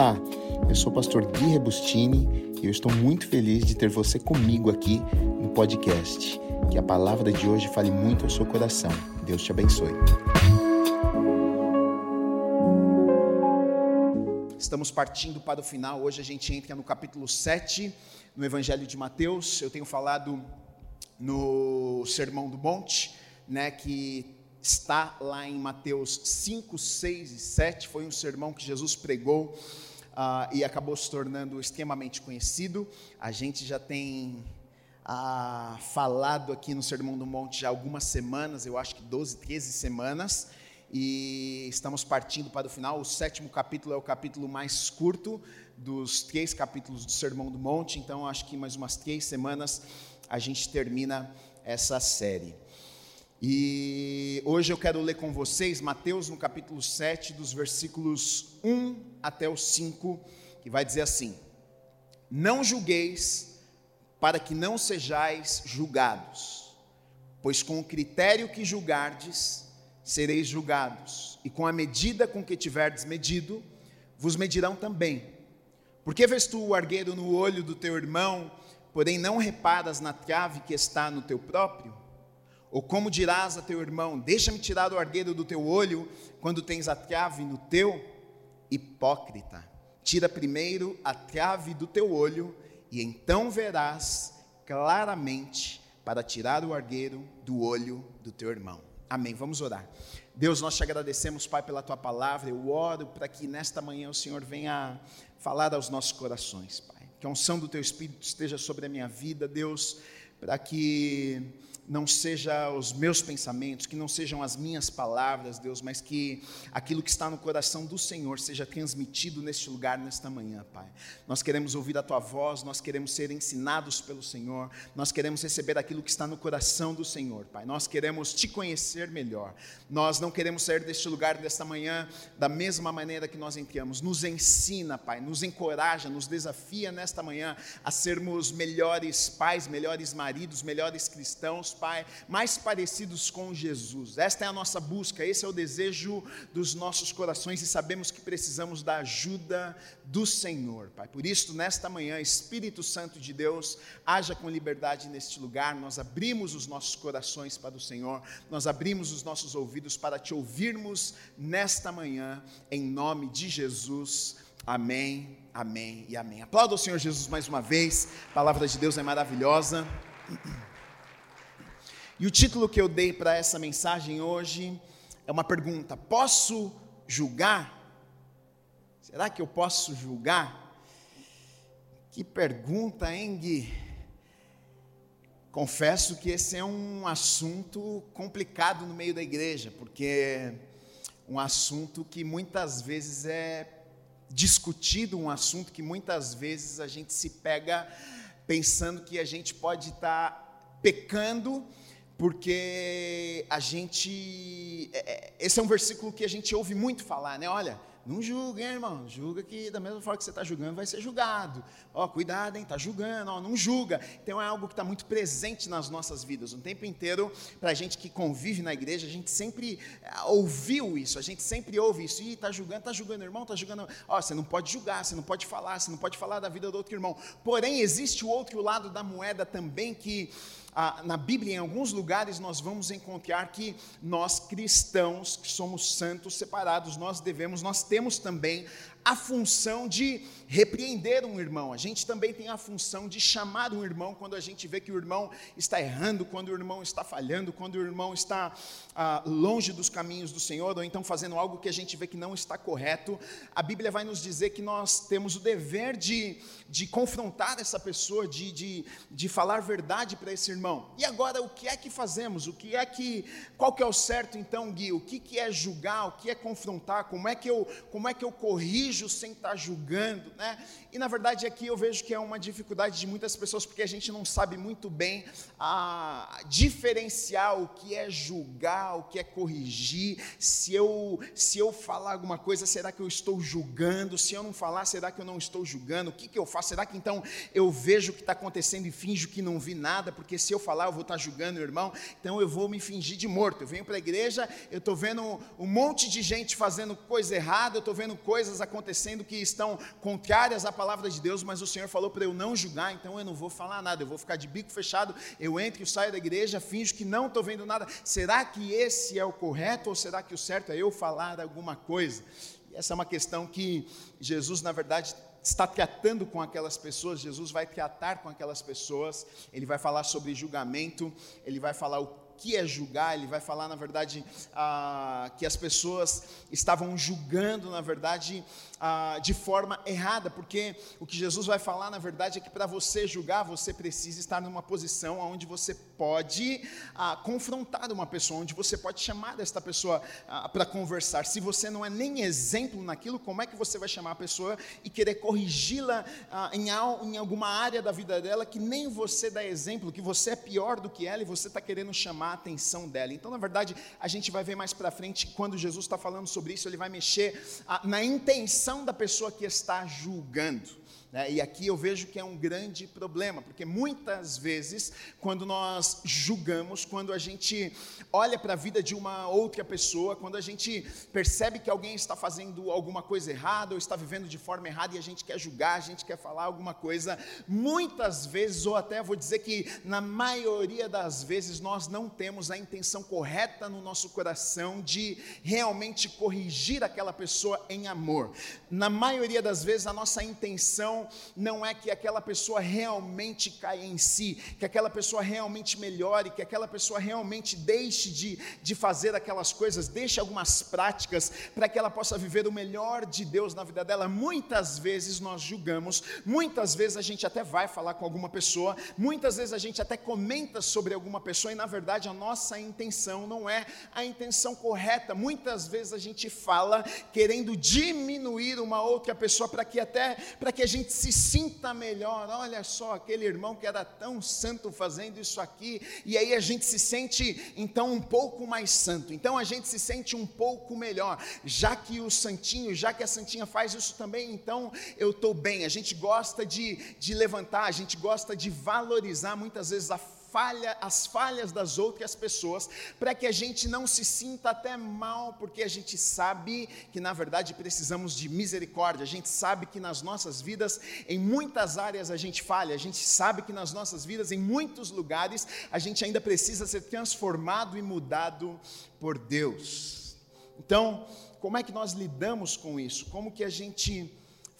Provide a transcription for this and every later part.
Olá, eu sou o pastor Gui Rebustini e eu estou muito feliz de ter você comigo aqui no podcast. Que a palavra de hoje fale muito ao seu coração. Deus te abençoe. Estamos partindo para o final. Hoje a gente entra no capítulo 7, no Evangelho de Mateus. Eu tenho falado no Sermão do Monte, né, que está lá em Mateus 5, 6 e 7. Foi um sermão que Jesus pregou uh, e acabou se tornando extremamente conhecido. A gente já tem uh, falado aqui no Sermão do Monte já algumas semanas, eu acho que 12, 13 semanas. E estamos partindo para o final. O sétimo capítulo é o capítulo mais curto dos três capítulos do Sermão do Monte. Então, acho que mais umas três semanas a gente termina essa série. E hoje eu quero ler com vocês Mateus no capítulo 7, dos versículos 1 até o 5, que vai dizer assim: Não julgueis para que não sejais julgados, pois com o critério que julgardes, sereis julgados, e com a medida com que tiverdes medido, vos medirão também. Porque vês tu o argueiro no olho do teu irmão, porém não reparas na trave que está no teu próprio? Ou como dirás a teu irmão: Deixa-me tirar o argueiro do teu olho, quando tens a trave no teu? Hipócrita, tira primeiro a trave do teu olho, e então verás claramente para tirar o argueiro do olho do teu irmão. Amém. Vamos orar. Deus, nós te agradecemos, Pai, pela tua palavra. Eu oro para que nesta manhã o Senhor venha falar aos nossos corações, Pai. Que a unção do teu Espírito esteja sobre a minha vida, Deus, para que não seja os meus pensamentos, que não sejam as minhas palavras, Deus, mas que aquilo que está no coração do Senhor seja transmitido neste lugar, nesta manhã, Pai. Nós queremos ouvir a Tua voz, nós queremos ser ensinados pelo Senhor, nós queremos receber aquilo que está no coração do Senhor, Pai. Nós queremos Te conhecer melhor. Nós não queremos sair deste lugar, desta manhã, da mesma maneira que nós entramos. Nos ensina, Pai, nos encoraja, nos desafia nesta manhã a sermos melhores pais, melhores maridos, melhores cristãos, Pai, mais parecidos com Jesus. Esta é a nossa busca, esse é o desejo dos nossos corações e sabemos que precisamos da ajuda do Senhor, Pai. Por isso, nesta manhã, Espírito Santo de Deus, haja com liberdade neste lugar. Nós abrimos os nossos corações para o Senhor, nós abrimos os nossos ouvidos para te ouvirmos nesta manhã, em nome de Jesus. Amém, amém e amém. Aplauda o Senhor Jesus mais uma vez, a palavra de Deus é maravilhosa. E o título que eu dei para essa mensagem hoje é uma pergunta: posso julgar? Será que eu posso julgar? Que pergunta, hein, Gui? Confesso que esse é um assunto complicado no meio da igreja, porque é um assunto que muitas vezes é discutido, um assunto que muitas vezes a gente se pega pensando que a gente pode estar tá pecando porque a gente. É, é, esse é um versículo que a gente ouve muito falar, né? Olha, não julga, hein, irmão. Julga que da mesma forma que você está julgando, vai ser julgado. Ó, cuidado, hein? Está julgando, ó, não julga. Então é algo que está muito presente nas nossas vidas. O tempo inteiro, para a gente que convive na igreja, a gente sempre é, ouviu isso, a gente sempre ouve isso. Ih, está julgando, está julgando, irmão, está julgando. Ó, você não pode julgar, você não pode falar, você não pode falar da vida do outro irmão. Porém, existe o outro lado da moeda também que ah, na Bíblia, em alguns lugares, nós vamos encontrar que nós cristãos, que somos santos separados, nós devemos, nós temos também a função de repreender um irmão, a gente também tem a função de chamar um irmão quando a gente vê que o irmão está errando, quando o irmão está falhando, quando o irmão está ah, longe dos caminhos do Senhor, ou então fazendo algo que a gente vê que não está correto. A Bíblia vai nos dizer que nós temos o dever de, de confrontar essa pessoa, de, de, de falar verdade para esse irmão. E agora, o que é que fazemos? O que é que, qual que é o certo então, Gui? O que, que é julgar? O que é confrontar? Como é que eu, como é que eu corrijo sem estar julgando? né? E na verdade aqui eu vejo que é uma dificuldade de muitas pessoas porque a gente não sabe muito bem a diferenciar o que é julgar, o que é corrigir. Se eu se eu falar alguma coisa, será que eu estou julgando? Se eu não falar, será que eu não estou julgando? O que, que eu faço? Será que então eu vejo o que está acontecendo e finjo que não vi nada? Porque se eu falar eu vou estar julgando o irmão, então eu vou me fingir de morto. Eu venho para a igreja, eu estou vendo um monte de gente fazendo coisa errada, eu estou vendo coisas acontecendo que estão contrárias à palavra de Deus, mas o Senhor falou para eu não julgar, então eu não vou falar nada, eu vou ficar de bico fechado, eu entro e saio da igreja, finjo que não estou vendo nada. Será que esse é o correto ou será que o certo é eu falar alguma coisa? E essa é uma questão que Jesus, na verdade, está tratando com aquelas pessoas, Jesus vai tratar com aquelas pessoas, ele vai falar sobre julgamento, ele vai falar o que é julgar, ele vai falar, na verdade, ah, que as pessoas estavam julgando, na verdade, ah, de forma errada, porque o que Jesus vai falar, na verdade, é que para você julgar, você precisa estar numa posição onde você pode ah, confrontar uma pessoa, onde você pode chamar esta pessoa ah, para conversar. Se você não é nem exemplo naquilo, como é que você vai chamar a pessoa e querer corrigi-la ah, em, em alguma área da vida dela que nem você dá exemplo, que você é pior do que ela e você está querendo chamar a atenção dela? Então, na verdade, a gente vai ver mais para frente, quando Jesus está falando sobre isso, ele vai mexer ah, na intenção da pessoa que está julgando. Né? E aqui eu vejo que é um grande problema, porque muitas vezes, quando nós julgamos, quando a gente olha para a vida de uma outra pessoa, quando a gente percebe que alguém está fazendo alguma coisa errada ou está vivendo de forma errada e a gente quer julgar, a gente quer falar alguma coisa, muitas vezes, ou até vou dizer que na maioria das vezes, nós não temos a intenção correta no nosso coração de realmente corrigir aquela pessoa em amor. Na maioria das vezes, a nossa intenção não é que aquela pessoa realmente caia em si, que aquela pessoa realmente melhore, que aquela pessoa realmente deixe de, de fazer aquelas coisas, deixe algumas práticas para que ela possa viver o melhor de Deus na vida dela. Muitas vezes nós julgamos, muitas vezes a gente até vai falar com alguma pessoa, muitas vezes a gente até comenta sobre alguma pessoa e na verdade a nossa intenção não é a intenção correta. Muitas vezes a gente fala querendo diminuir uma outra pessoa para que até para que a gente se sinta melhor. Olha só, aquele irmão que era tão santo fazendo isso aqui, e aí a gente se sente então um pouco mais santo. Então a gente se sente um pouco melhor, já que o santinho, já que a santinha faz isso também, então eu estou bem. A gente gosta de, de levantar, a gente gosta de valorizar muitas vezes a falha, as falhas das outras pessoas, para que a gente não se sinta até mal, porque a gente sabe que na verdade precisamos de misericórdia, a gente sabe que nas nossas vidas, em muitas áreas a gente falha, a gente sabe que nas nossas vidas, em muitos lugares, a gente ainda precisa ser transformado e mudado por Deus. Então, como é que nós lidamos com isso? Como que a gente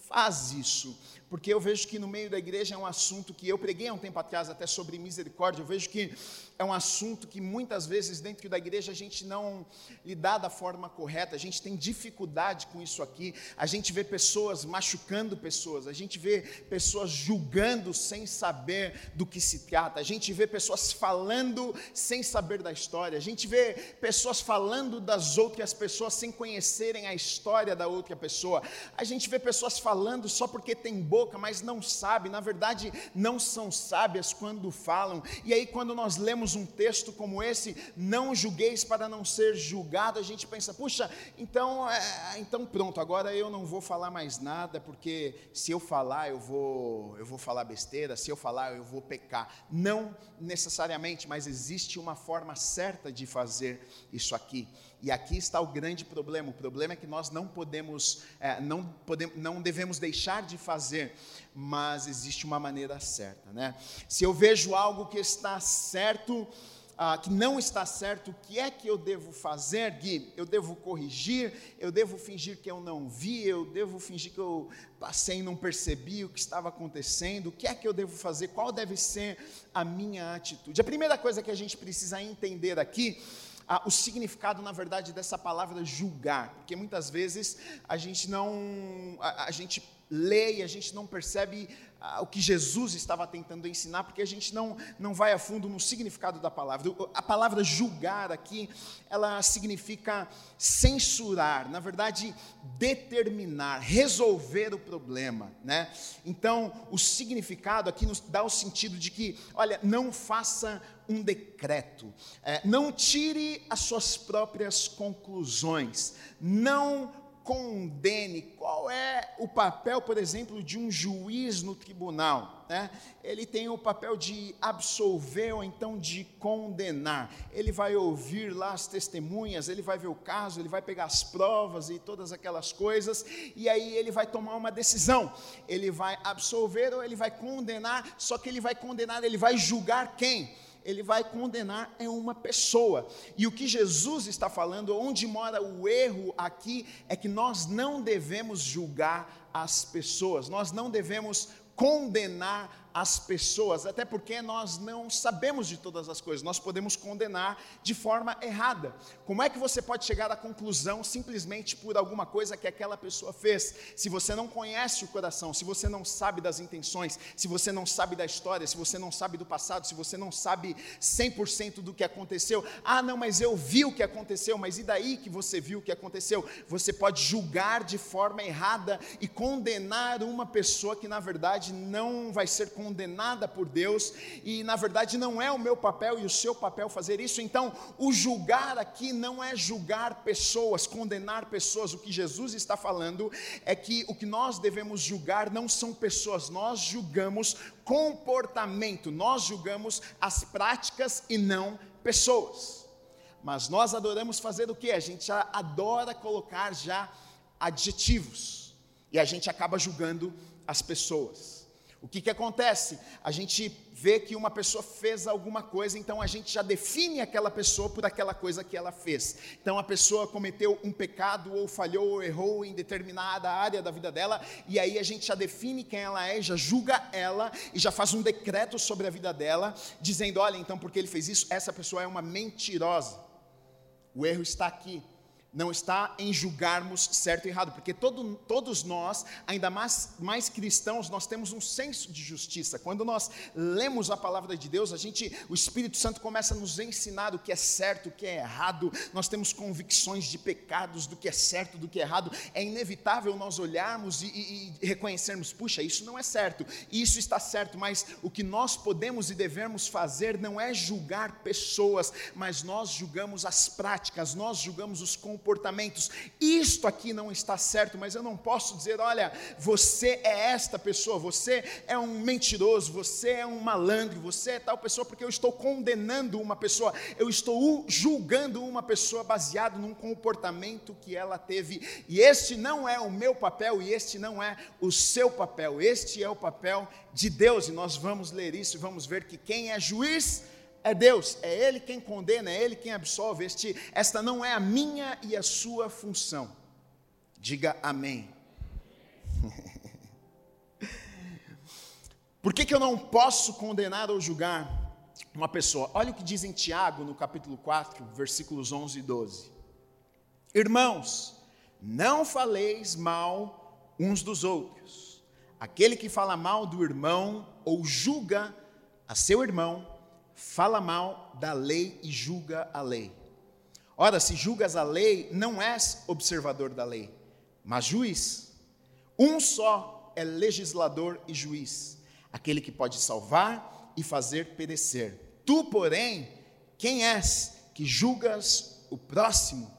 faz isso? Porque eu vejo que no meio da igreja é um assunto que eu preguei há um tempo atrás até sobre misericórdia. Eu vejo que é um assunto que muitas vezes dentro da igreja a gente não lidar da forma correta, a gente tem dificuldade com isso aqui. A gente vê pessoas machucando pessoas, a gente vê pessoas julgando sem saber do que se trata, a gente vê pessoas falando sem saber da história, a gente vê pessoas falando das outras pessoas sem conhecerem a história da outra pessoa, a gente vê pessoas falando só porque tem boca, mas não sabe, na verdade não são sábias quando falam, e aí quando nós lemos um texto como esse, não julgueis para não ser julgado, a gente pensa, puxa, então, é, então pronto, agora eu não vou falar mais nada, porque se eu falar, eu vou, eu vou falar besteira, se eu falar, eu vou pecar. Não necessariamente, mas existe uma forma certa de fazer isso aqui. E aqui está o grande problema. O problema é que nós não podemos, é, não, podemos, não devemos deixar de fazer, mas existe uma maneira certa. Né? Se eu vejo algo que está certo, ah, que não está certo, o que é que eu devo fazer, Gui? Eu devo corrigir? Eu devo fingir que eu não vi? Eu devo fingir que eu passei e não percebi o que estava acontecendo? O que é que eu devo fazer? Qual deve ser a minha atitude? A primeira coisa que a gente precisa entender aqui ah, o significado, na verdade, dessa palavra julgar, porque muitas vezes a gente não, a, a gente lê e a gente não percebe ah, o que Jesus estava tentando ensinar, porque a gente não, não vai a fundo no significado da palavra. A palavra julgar aqui, ela significa censurar, na verdade, determinar, resolver o problema, né? Então, o significado aqui nos dá o sentido de que, olha, não faça um decreto, é, não tire as suas próprias conclusões, não condene. Qual é o papel, por exemplo, de um juiz no tribunal? Né? Ele tem o papel de absolver ou então de condenar. Ele vai ouvir lá as testemunhas, ele vai ver o caso, ele vai pegar as provas e todas aquelas coisas, e aí ele vai tomar uma decisão. Ele vai absolver ou ele vai condenar, só que ele vai condenar, ele vai julgar quem? Ele vai condenar é uma pessoa. E o que Jesus está falando, onde mora o erro aqui, é que nós não devemos julgar as pessoas, nós não devemos condenar as pessoas, até porque nós não sabemos de todas as coisas, nós podemos condenar de forma errada. Como é que você pode chegar à conclusão simplesmente por alguma coisa que aquela pessoa fez? Se você não conhece o coração, se você não sabe das intenções, se você não sabe da história, se você não sabe do passado, se você não sabe 100% do que aconteceu. Ah, não, mas eu vi o que aconteceu, mas e daí que você viu o que aconteceu? Você pode julgar de forma errada e condenar uma pessoa que na verdade não vai ser condenada por Deus, e na verdade não é o meu papel e o seu papel fazer isso. Então, o julgar aqui não é julgar pessoas, condenar pessoas. O que Jesus está falando é que o que nós devemos julgar não são pessoas, nós julgamos comportamento, nós julgamos as práticas e não pessoas. Mas nós adoramos fazer o que? A gente adora colocar já adjetivos. E a gente acaba julgando as pessoas. O que, que acontece? A gente vê que uma pessoa fez alguma coisa, então a gente já define aquela pessoa por aquela coisa que ela fez. Então a pessoa cometeu um pecado, ou falhou, ou errou em determinada área da vida dela, e aí a gente já define quem ela é, já julga ela e já faz um decreto sobre a vida dela, dizendo: olha, então porque ele fez isso, essa pessoa é uma mentirosa. O erro está aqui não está em julgarmos certo e errado, porque todo, todos nós, ainda mais, mais cristãos, nós temos um senso de justiça. Quando nós lemos a palavra de Deus, a gente, o Espírito Santo começa a nos ensinar o que é certo, o que é errado. Nós temos convicções de pecados, do que é certo, do que é errado. É inevitável nós olharmos e, e, e reconhecermos, puxa, isso não é certo, isso está certo, mas o que nós podemos e devemos fazer não é julgar pessoas, mas nós julgamos as práticas, nós julgamos os comportamentos comportamentos. Isto aqui não está certo, mas eu não posso dizer, olha, você é esta pessoa, você é um mentiroso, você é um malandro, você é tal pessoa, porque eu estou condenando uma pessoa, eu estou julgando uma pessoa baseado num comportamento que ela teve. E este não é o meu papel e este não é o seu papel. Este é o papel de Deus e nós vamos ler isso e vamos ver que quem é juiz é Deus, é Ele quem condena, é Ele quem absolve. Este, esta não é a minha e a sua função. Diga amém. Por que, que eu não posso condenar ou julgar uma pessoa? Olha o que diz em Tiago, no capítulo 4, versículos 11 e 12. Irmãos, não faleis mal uns dos outros. Aquele que fala mal do irmão ou julga a seu irmão, fala mal da lei e julga a lei. Ora, se julgas a lei, não és observador da lei, mas juiz. Um só é legislador e juiz, aquele que pode salvar e fazer perecer. Tu, porém, quem és que julgas o próximo?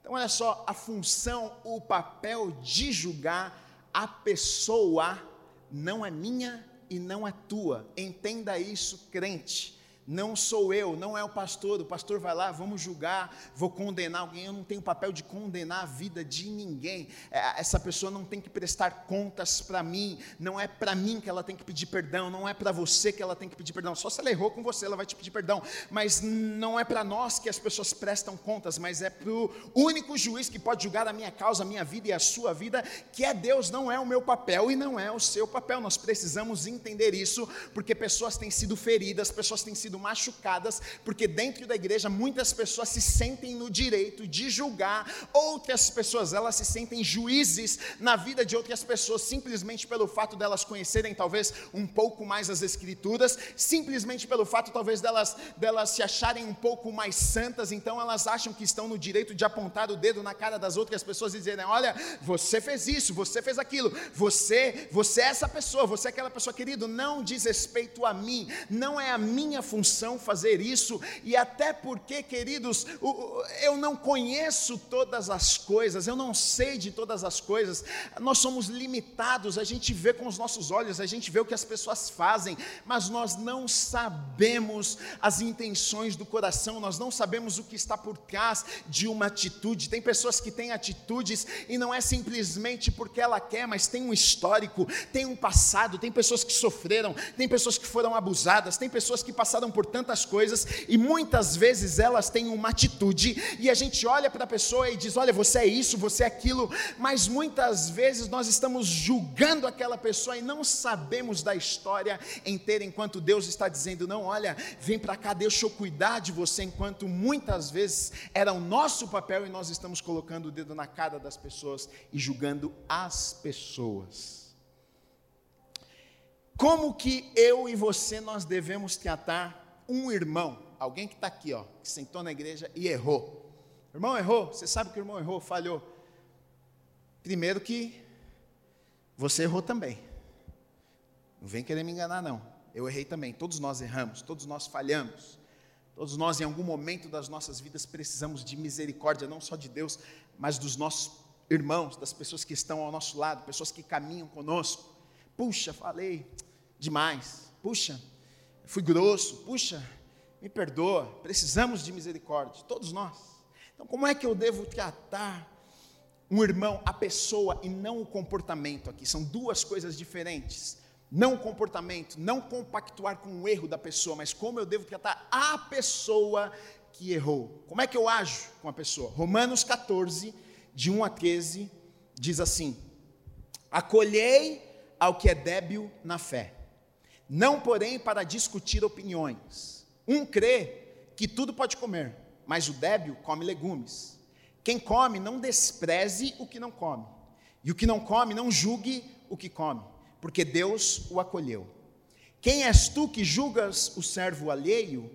Então, olha só, a função, o papel de julgar a pessoa não é minha e não é tua. Entenda isso, crente não sou eu, não é o pastor. O pastor vai lá, vamos julgar, vou condenar alguém. Eu não tenho papel de condenar a vida de ninguém. É, essa pessoa não tem que prestar contas para mim. Não é para mim que ela tem que pedir perdão. Não é para você que ela tem que pedir perdão. Só se ela errou com você, ela vai te pedir perdão. Mas não é para nós que as pessoas prestam contas, mas é para o único juiz que pode julgar a minha causa, a minha vida e a sua vida, que é Deus. Não é o meu papel e não é o seu papel. Nós precisamos entender isso, porque pessoas têm sido feridas, pessoas têm sido machucadas, porque dentro da igreja muitas pessoas se sentem no direito de julgar outras pessoas, elas se sentem juízes na vida de outras pessoas, simplesmente pelo fato delas conhecerem talvez um pouco mais as escrituras, simplesmente pelo fato talvez delas, delas se acharem um pouco mais santas, então elas acham que estão no direito de apontar o dedo na cara das outras pessoas e dizerem: olha, você fez isso, você fez aquilo, você, você é essa pessoa, você é aquela pessoa, querido, não diz respeito a mim, não é a minha função função fazer isso, e até porque, queridos, eu não conheço todas as coisas, eu não sei de todas as coisas, nós somos limitados, a gente vê com os nossos olhos, a gente vê o que as pessoas fazem, mas nós não sabemos as intenções do coração, nós não sabemos o que está por trás de uma atitude. Tem pessoas que têm atitudes e não é simplesmente porque ela quer, mas tem um histórico, tem um passado, tem pessoas que sofreram, tem pessoas que foram abusadas, tem pessoas que passaram por tantas coisas e muitas vezes elas têm uma atitude e a gente olha para a pessoa e diz: Olha, você é isso, você é aquilo, mas muitas vezes nós estamos julgando aquela pessoa e não sabemos da história inteira, enquanto Deus está dizendo: Não, olha, vem para cá, deixa eu cuidar de você, enquanto muitas vezes era o nosso papel e nós estamos colocando o dedo na cara das pessoas e julgando as pessoas. Como que eu e você nós devemos tratar um irmão, alguém que está aqui, ó, que sentou na igreja e errou. Irmão errou, você sabe que o irmão errou, falhou. Primeiro que você errou também. Não vem querer me enganar, não. Eu errei também. Todos nós erramos, todos nós falhamos. Todos nós, em algum momento das nossas vidas, precisamos de misericórdia, não só de Deus, mas dos nossos irmãos, das pessoas que estão ao nosso lado, pessoas que caminham conosco. Puxa, falei, demais. Puxa, fui grosso. Puxa, me perdoa. Precisamos de misericórdia, todos nós. Então, como é que eu devo tratar um irmão, a pessoa e não o comportamento aqui? São duas coisas diferentes. Não o comportamento, não compactuar com o erro da pessoa, mas como eu devo tratar a pessoa que errou. Como é que eu ajo com a pessoa? Romanos 14, de 1 a 13, diz assim: Acolhei ao que é débil na fé não porém para discutir opiniões. Um crê que tudo pode comer, mas o débil come legumes. Quem come, não despreze o que não come, e o que não come, não julgue o que come, porque Deus o acolheu. Quem és tu que julgas o servo alheio?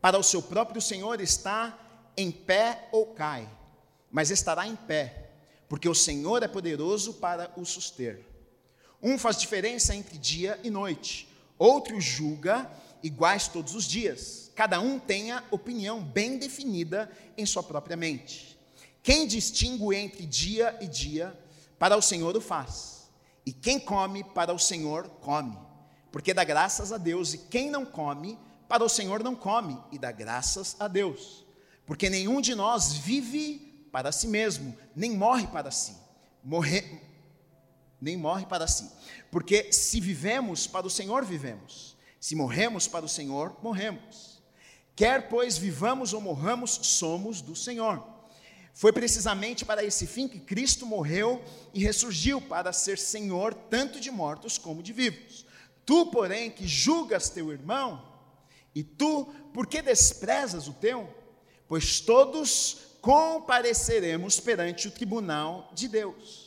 Para o seu próprio Senhor está em pé ou cai, mas estará em pé, porque o Senhor é poderoso para o suster. Um faz diferença entre dia e noite outro julga iguais todos os dias. Cada um tenha opinião bem definida em sua própria mente. Quem distingue entre dia e dia, para o Senhor o faz. E quem come, para o Senhor come. Porque dá graças a Deus. E quem não come, para o Senhor não come. E dá graças a Deus. Porque nenhum de nós vive para si mesmo, nem morre para si. Morrer, nem morre para si. Porque se vivemos, para o Senhor vivemos. Se morremos para o Senhor, morremos. Quer, pois, vivamos ou morramos, somos do Senhor. Foi precisamente para esse fim que Cristo morreu e ressurgiu, para ser Senhor tanto de mortos como de vivos. Tu, porém, que julgas teu irmão, e tu, por que desprezas o teu? Pois todos compareceremos perante o tribunal de Deus.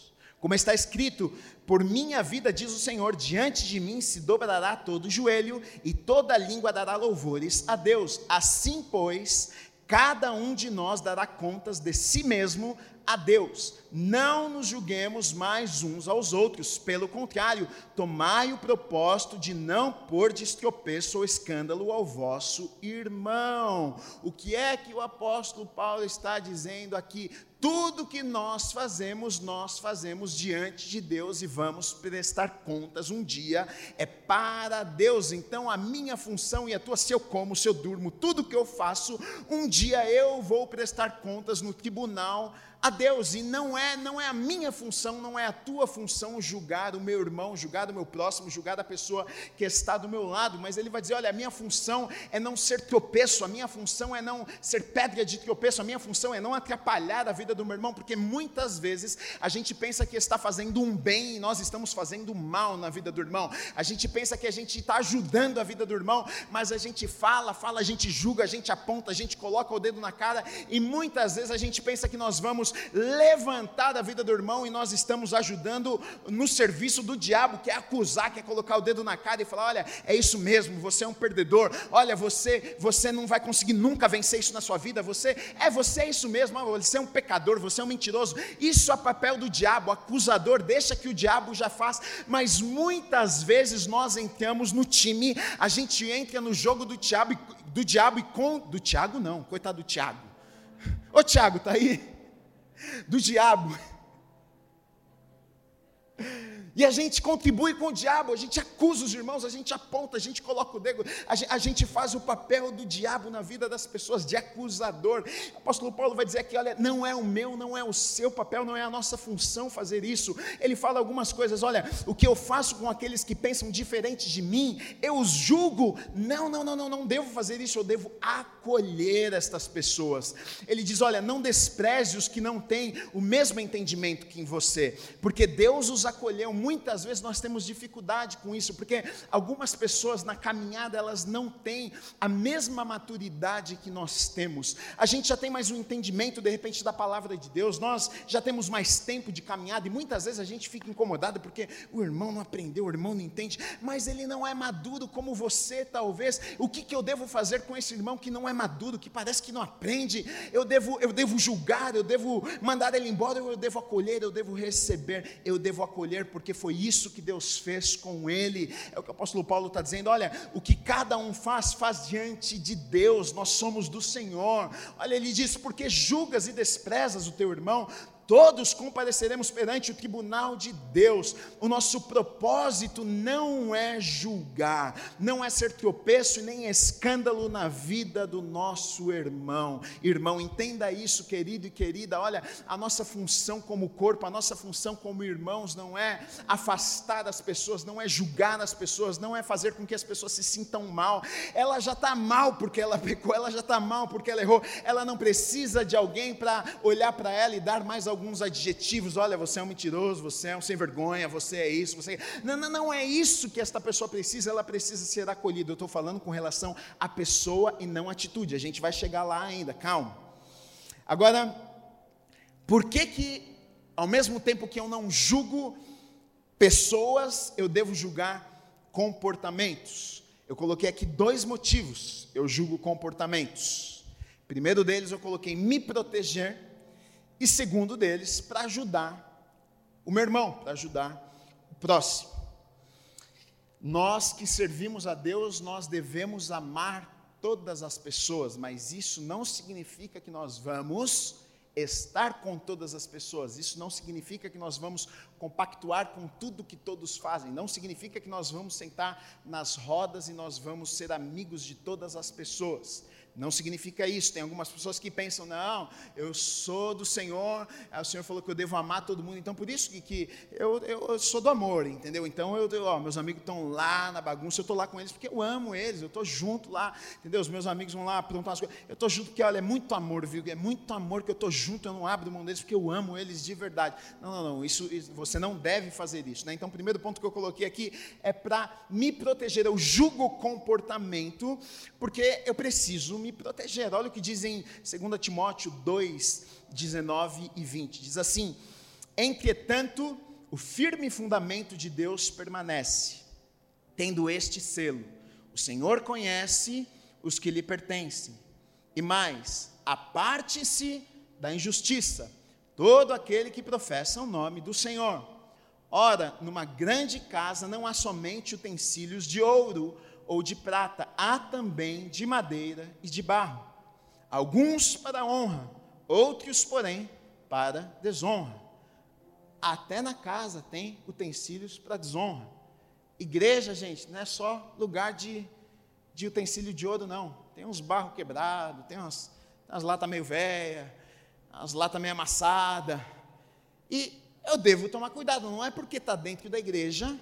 Como está escrito: por minha vida, diz o Senhor, diante de mim se dobrará todo joelho e toda língua dará louvores a Deus. Assim, pois, cada um de nós dará contas de si mesmo a Deus. Não nos julguemos mais uns aos outros, pelo contrário, tomai o propósito de não pôr de estropeço ou escândalo ao vosso irmão. O que é que o apóstolo Paulo está dizendo aqui? Tudo que nós fazemos, nós fazemos diante de Deus e vamos prestar contas um dia, é para Deus. Então, a minha função e a tua, se eu como, se eu durmo, tudo que eu faço, um dia eu vou prestar contas no tribunal a Deus e não é não é a minha função, não é a tua função julgar o meu irmão, julgar o meu próximo, julgar a pessoa que está do meu lado, mas ele vai dizer, olha, a minha função é não ser tropeço, a minha função é não ser pedra de tropeço, a minha função é não atrapalhar a vida do meu irmão, porque muitas vezes a gente pensa que está fazendo um bem e nós estamos fazendo mal na vida do irmão. A gente pensa que a gente está ajudando a vida do irmão, mas a gente fala, fala, a gente julga, a gente aponta, a gente coloca o dedo na cara e muitas vezes a gente pensa que nós vamos levantar a vida do irmão e nós estamos ajudando no serviço do diabo, que é acusar, que é colocar o dedo na cara e falar: olha, é isso mesmo, você é um perdedor, olha, você, você não vai conseguir nunca vencer isso na sua vida, você é você é isso mesmo, você é um pecador, você é um mentiroso. Isso é papel do diabo, acusador, deixa que o diabo já faz, mas muitas vezes nós entramos no time, a gente entra no jogo do diabo, do diabo e com do Tiago não, coitado do Tiago. Ô Tiago, tá aí? Do diabo e a gente contribui com o diabo, a gente acusa os irmãos, a gente aponta, a gente coloca o dedo, a gente, faz o papel do diabo na vida das pessoas, de acusador. O apóstolo Paulo vai dizer aqui: olha, não é o meu, não é o seu papel, não é a nossa função fazer isso. Ele fala algumas coisas: olha, o que eu faço com aqueles que pensam diferente de mim, eu os julgo. Não, não, não, não, não devo fazer isso, eu devo acolher estas pessoas. Ele diz: olha, não despreze os que não têm o mesmo entendimento que em você, porque Deus os acolheu muitas vezes nós temos dificuldade com isso, porque algumas pessoas na caminhada elas não têm a mesma maturidade que nós temos. A gente já tem mais um entendimento de repente da palavra de Deus, nós já temos mais tempo de caminhada e muitas vezes a gente fica incomodado porque o irmão não aprendeu, o irmão não entende, mas ele não é maduro como você, talvez. O que, que eu devo fazer com esse irmão que não é maduro, que parece que não aprende? Eu devo, eu devo julgar, eu devo mandar ele embora, eu devo acolher, eu devo receber, eu devo acolher porque foi isso que Deus fez com ele. É o que o apóstolo Paulo está dizendo: olha, o que cada um faz, faz diante de Deus, nós somos do Senhor. Olha, ele diz: porque julgas e desprezas o teu irmão, todos compareceremos perante o tribunal de Deus. O nosso propósito não é julgar, não é ser tropeço e nem escândalo na vida do nosso irmão. Irmão, entenda isso, querido e querida. Olha, a nossa função como corpo, a nossa função como irmãos não é afastar as pessoas, não é julgar as pessoas, não é fazer com que as pessoas se sintam mal. Ela já está mal porque ela pecou, ela já está mal porque ela errou. Ela não precisa de alguém para olhar para ela e dar mais alguns adjetivos, olha, você é um mentiroso, você é um sem vergonha, você é isso, você é... Não, não, não é isso que esta pessoa precisa, ela precisa ser acolhida. Eu estou falando com relação à pessoa e não à atitude. A gente vai chegar lá ainda, calma. Agora, por que que, ao mesmo tempo que eu não julgo pessoas, eu devo julgar comportamentos? Eu coloquei aqui dois motivos, eu julgo comportamentos. Primeiro deles, eu coloquei me proteger e segundo deles, para ajudar o meu irmão, para ajudar o próximo. Nós que servimos a Deus, nós devemos amar todas as pessoas, mas isso não significa que nós vamos estar com todas as pessoas. Isso não significa que nós vamos compactuar com tudo que todos fazem. Não significa que nós vamos sentar nas rodas e nós vamos ser amigos de todas as pessoas. Não significa isso. Tem algumas pessoas que pensam, não, eu sou do Senhor, o Senhor falou que eu devo amar todo mundo, então por isso que, que eu, eu, sou do amor, entendeu? Então, eu, ó, meus amigos estão lá na bagunça, eu estou lá com eles porque eu amo eles, eu estou junto lá, entendeu? Os meus amigos vão lá perguntar as coisas, eu estou junto porque, olha, é muito amor, viu? É muito amor que eu estou junto, eu não abro mão deles porque eu amo eles de verdade. Não, não, não, isso, isso você não deve fazer isso, né? Então, o primeiro ponto que eu coloquei aqui é para me proteger, eu julgo comportamento, porque eu preciso me proteger. Olha o que diz em 2 Timóteo 2, 19 e 20. Diz assim: Entretanto, o firme fundamento de Deus permanece, tendo este selo: o Senhor conhece os que lhe pertencem. E mais, aparte-se da injustiça, todo aquele que professa o nome do Senhor. Ora, numa grande casa não há somente utensílios de ouro ou de prata, há também de madeira e de barro. Alguns para honra, outros, porém, para desonra. Até na casa tem utensílios para desonra. Igreja, gente, não é só lugar de, de utensílio de ouro, não. Tem uns barros quebrados, tem umas, umas latas meio velhas, umas latas meio amassadas. E eu devo tomar cuidado, não é porque está dentro da igreja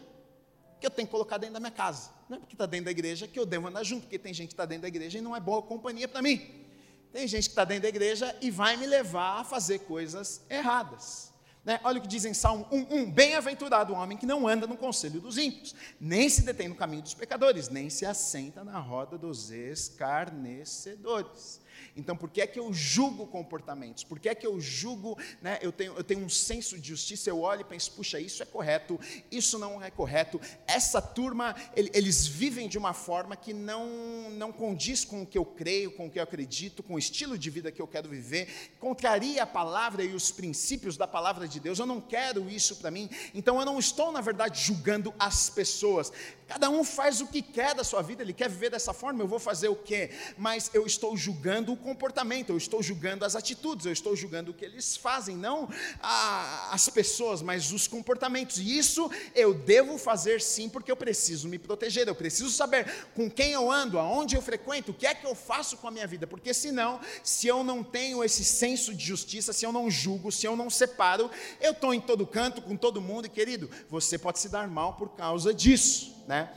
que eu tenho que colocar dentro da minha casa. Não é porque está dentro da igreja que eu devo andar junto, porque tem gente que está dentro da igreja e não é boa companhia para mim. Tem gente que está dentro da igreja e vai me levar a fazer coisas erradas. Né? Olha o que diz em Salmo 1:1: Bem-aventurado o homem que não anda no conselho dos ímpios, nem se detém no caminho dos pecadores, nem se assenta na roda dos escarnecedores. Então, por que é que eu julgo comportamentos? Por que é que eu julgo, né, eu, tenho, eu tenho um senso de justiça, eu olho e penso, puxa, isso é correto, isso não é correto. Essa turma, eles vivem de uma forma que não, não condiz com o que eu creio, com o que eu acredito, com o estilo de vida que eu quero viver, contraria a palavra e os princípios da palavra de Deus. Eu não quero isso para mim. Então, eu não estou, na verdade, julgando as pessoas. Cada um faz o que quer da sua vida, ele quer viver dessa forma, eu vou fazer o quê? Mas eu estou julgando o comportamento, eu estou julgando as atitudes, eu estou julgando o que eles fazem, não a, as pessoas, mas os comportamentos. E isso eu devo fazer sim, porque eu preciso me proteger, eu preciso saber com quem eu ando, aonde eu frequento, o que é que eu faço com a minha vida, porque senão, se eu não tenho esse senso de justiça, se eu não julgo, se eu não separo, eu estou em todo canto, com todo mundo, e querido, você pode se dar mal por causa disso. Né?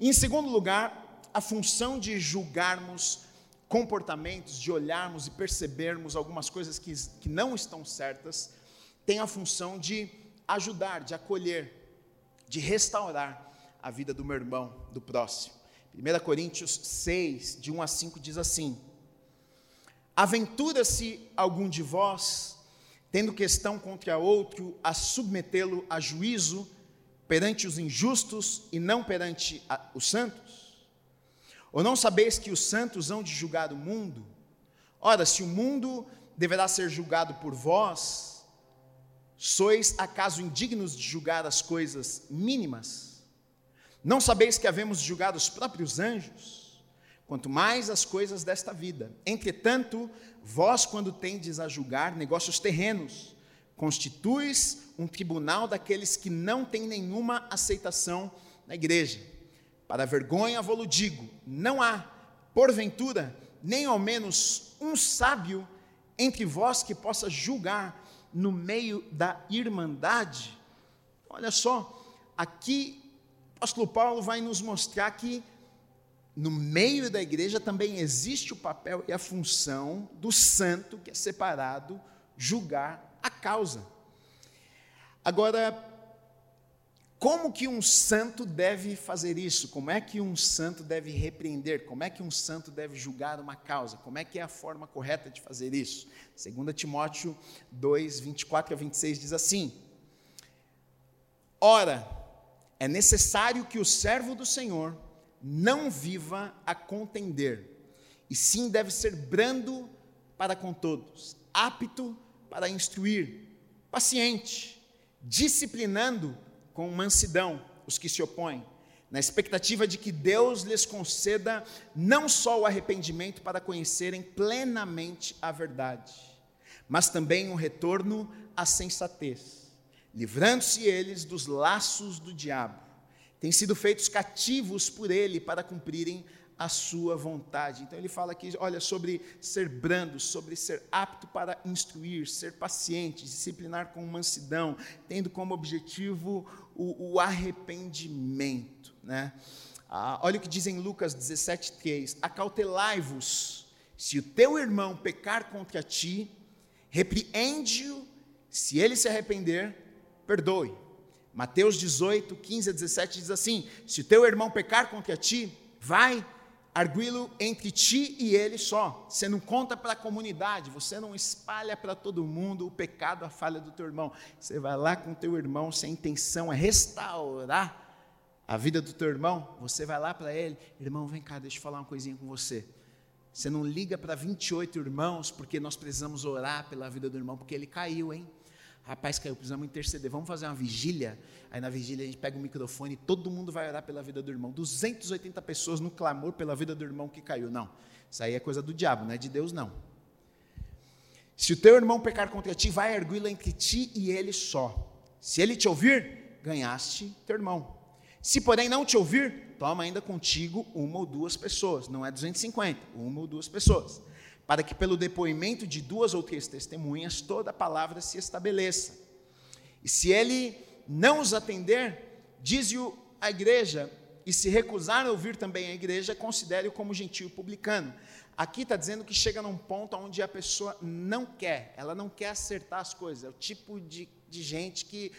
em segundo lugar, a função de julgarmos comportamentos, de olharmos e percebermos algumas coisas que, que não estão certas, tem a função de ajudar, de acolher, de restaurar a vida do meu irmão, do próximo. 1 Coríntios 6, de 1 a 5 diz assim: Aventura-se algum de vós, tendo questão contra outro, a submetê-lo a juízo, perante os injustos e não perante a, os santos? Ou não sabeis que os santos hão de julgar o mundo? Ora, se o mundo deverá ser julgado por vós, sois acaso indignos de julgar as coisas mínimas? Não sabeis que havemos de julgar os próprios anjos? Quanto mais as coisas desta vida. Entretanto, vós, quando tendes a julgar negócios terrenos, constituis um tribunal daqueles que não têm nenhuma aceitação na igreja. Para vergonha vou-lo digo: não há, porventura, nem ao menos um sábio entre vós que possa julgar no meio da irmandade. Olha só, aqui o apóstolo Paulo vai nos mostrar que no meio da igreja também existe o papel e a função do santo que é separado julgar a causa. Agora, como que um santo deve fazer isso? Como é que um santo deve repreender? Como é que um santo deve julgar uma causa? Como é que é a forma correta de fazer isso? 2 Timóteo 2, 24 a 26 diz assim: Ora, é necessário que o servo do Senhor não viva a contender, e sim deve ser brando para com todos, apto para instruir, paciente, disciplinando com mansidão os que se opõem, na expectativa de que Deus lhes conceda não só o arrependimento para conhecerem plenamente a verdade, mas também um retorno à sensatez, livrando-se eles dos laços do diabo. Têm sido feitos cativos por ele para cumprirem a sua vontade. Então ele fala aqui, olha, sobre ser brando, sobre ser apto para instruir, ser paciente, disciplinar com mansidão, tendo como objetivo o, o arrependimento. Né? Ah, olha o que diz em Lucas 17,3: Acautelai-vos, se o teu irmão pecar contra ti, repreende-o, se ele se arrepender, perdoe. Mateus 18, 15 a 17 diz assim: Se teu irmão pecar contra ti, vai arguí-lo entre ti e ele só. Você não conta para a comunidade, você não espalha para todo mundo o pecado, a falha do teu irmão. Você vai lá com teu irmão, se a intenção é restaurar a vida do teu irmão, você vai lá para ele, irmão, vem cá, deixa eu falar uma coisinha com você. Você não liga para 28 irmãos, porque nós precisamos orar pela vida do irmão, porque ele caiu, hein? Rapaz, caiu, precisamos interceder. Vamos fazer uma vigília? Aí na vigília a gente pega o microfone e todo mundo vai orar pela vida do irmão. 280 pessoas no clamor pela vida do irmão que caiu. Não, isso aí é coisa do diabo, não é de Deus, não. Se o teu irmão pecar contra ti, vai erguê-lo entre ti e ele só. Se ele te ouvir, ganhaste teu irmão. Se porém não te ouvir, toma ainda contigo uma ou duas pessoas. Não é 250, uma ou duas pessoas para que pelo depoimento de duas ou três testemunhas toda a palavra se estabeleça. E se ele não os atender, diz-o a igreja, e se recusar a ouvir também a igreja, considere-o como gentio publicano. Aqui está dizendo que chega num ponto onde a pessoa não quer, ela não quer acertar as coisas. É o tipo de de gente que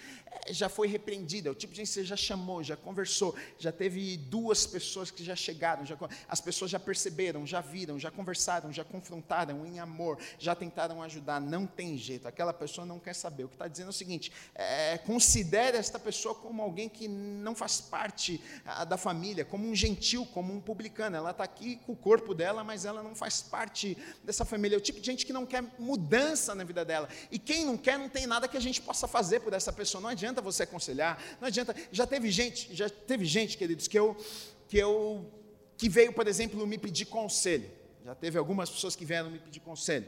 eh, já foi repreendida, é o tipo de gente que você já chamou, já conversou, já teve duas pessoas que já chegaram, já, as pessoas já perceberam, já viram, já conversaram, já confrontaram em amor, já tentaram ajudar, não tem jeito, aquela pessoa não quer saber. O que está dizendo é o seguinte: é, considere esta pessoa como alguém que não faz parte a, da família, como um gentil, como um publicano. Ela está aqui com o corpo dela, mas ela não faz parte dessa família. É o tipo de gente que não quer mudança na vida dela. E quem não quer, não tem nada que a gente possa fazer por essa pessoa. Não adianta você aconselhar, não adianta. Já teve gente, já teve gente, queridos, que eu que eu que veio, por exemplo, me pedir conselho. Já teve algumas pessoas que vieram me pedir conselho.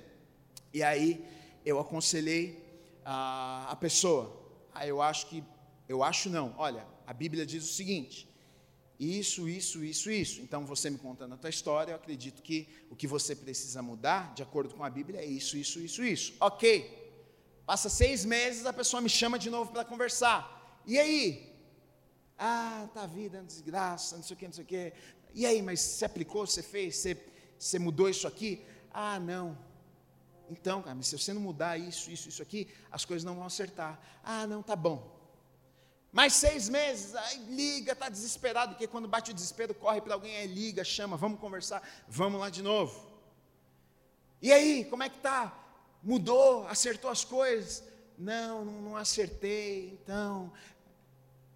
E aí eu aconselhei a, a pessoa. Aí eu acho que eu acho não. Olha, a Bíblia diz o seguinte: isso, isso, isso, isso. Então, você me contando a tua história, eu acredito que o que você precisa mudar, de acordo com a Bíblia, é isso, isso, isso, isso. Ok. Passa seis meses, a pessoa me chama de novo para conversar. E aí? Ah, tá vida, desgraça, não sei o que, não sei o que. E aí, mas você aplicou, você fez, você, você mudou isso aqui? Ah, não. Então, cara, se você não mudar isso, isso, isso aqui, as coisas não vão acertar. Ah, não, tá bom. Mais seis meses, aí liga, está desesperado, porque quando bate o desespero, corre para alguém, aí liga, chama, vamos conversar, vamos lá de novo. E aí, como é que tá? mudou, acertou as coisas. Não, não acertei. Então,